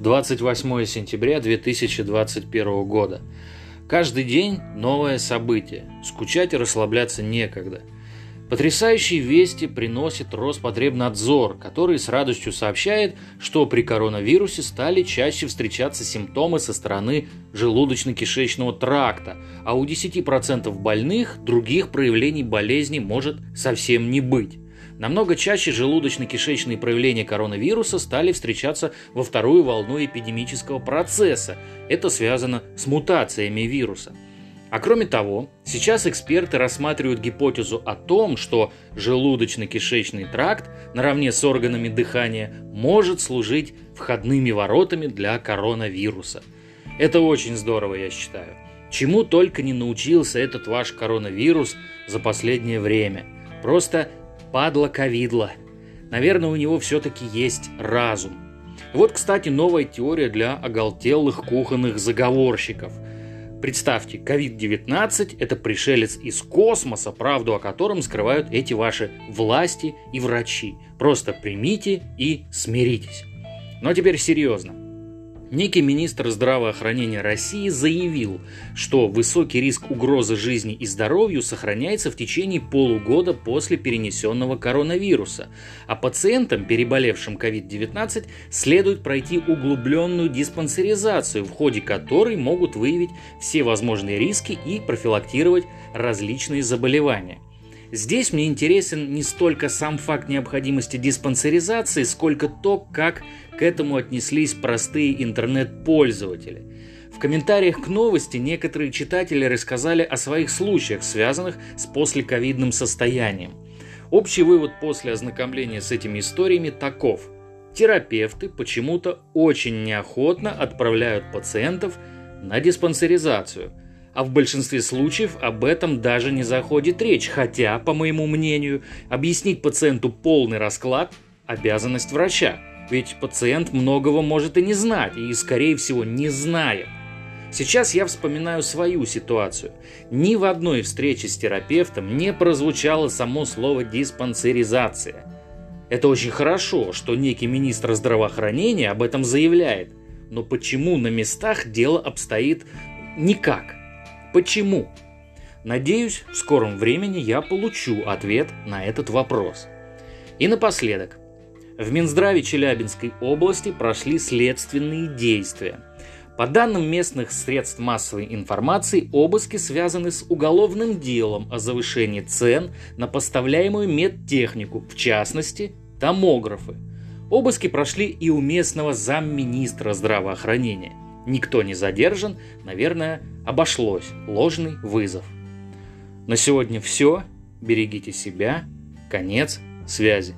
28 сентября 2021 года. Каждый день новое событие. Скучать и расслабляться некогда. Потрясающие вести приносит Роспотребнадзор, который с радостью сообщает, что при коронавирусе стали чаще встречаться симптомы со стороны желудочно-кишечного тракта, а у 10% больных других проявлений болезни может совсем не быть. Намного чаще желудочно-кишечные проявления коронавируса стали встречаться во вторую волну эпидемического процесса. Это связано с мутациями вируса. А кроме того, сейчас эксперты рассматривают гипотезу о том, что желудочно-кишечный тракт наравне с органами дыхания может служить входными воротами для коронавируса. Это очень здорово, я считаю. Чему только не научился этот ваш коронавирус за последнее время. Просто падла ковидла. Наверное, у него все-таки есть разум. Вот, кстати, новая теория для оголтелых кухонных заговорщиков. Представьте, COVID-19 – это пришелец из космоса, правду о котором скрывают эти ваши власти и врачи. Просто примите и смиритесь. Но теперь серьезно. Некий министр здравоохранения России заявил, что высокий риск угрозы жизни и здоровью сохраняется в течение полугода после перенесенного коронавируса, а пациентам, переболевшим COVID-19, следует пройти углубленную диспансеризацию, в ходе которой могут выявить все возможные риски и профилактировать различные заболевания. Здесь мне интересен не столько сам факт необходимости диспансеризации, сколько то, как к этому отнеслись простые интернет-пользователи. В комментариях к новости некоторые читатели рассказали о своих случаях, связанных с послековидным состоянием. Общий вывод после ознакомления с этими историями таков. Терапевты почему-то очень неохотно отправляют пациентов на диспансеризацию – а в большинстве случаев об этом даже не заходит речь, хотя, по моему мнению, объяснить пациенту полный расклад – обязанность врача. Ведь пациент многого может и не знать, и, скорее всего, не знает. Сейчас я вспоминаю свою ситуацию. Ни в одной встрече с терапевтом не прозвучало само слово «диспансеризация». Это очень хорошо, что некий министр здравоохранения об этом заявляет. Но почему на местах дело обстоит никак? Почему? Надеюсь, в скором времени я получу ответ на этот вопрос. И напоследок. В Минздраве Челябинской области прошли следственные действия. По данным местных средств массовой информации, обыски связаны с уголовным делом о завышении цен на поставляемую медтехнику, в частности, томографы. Обыски прошли и у местного замминистра здравоохранения – никто не задержан, наверное, обошлось. Ложный вызов. На сегодня все. Берегите себя. Конец связи.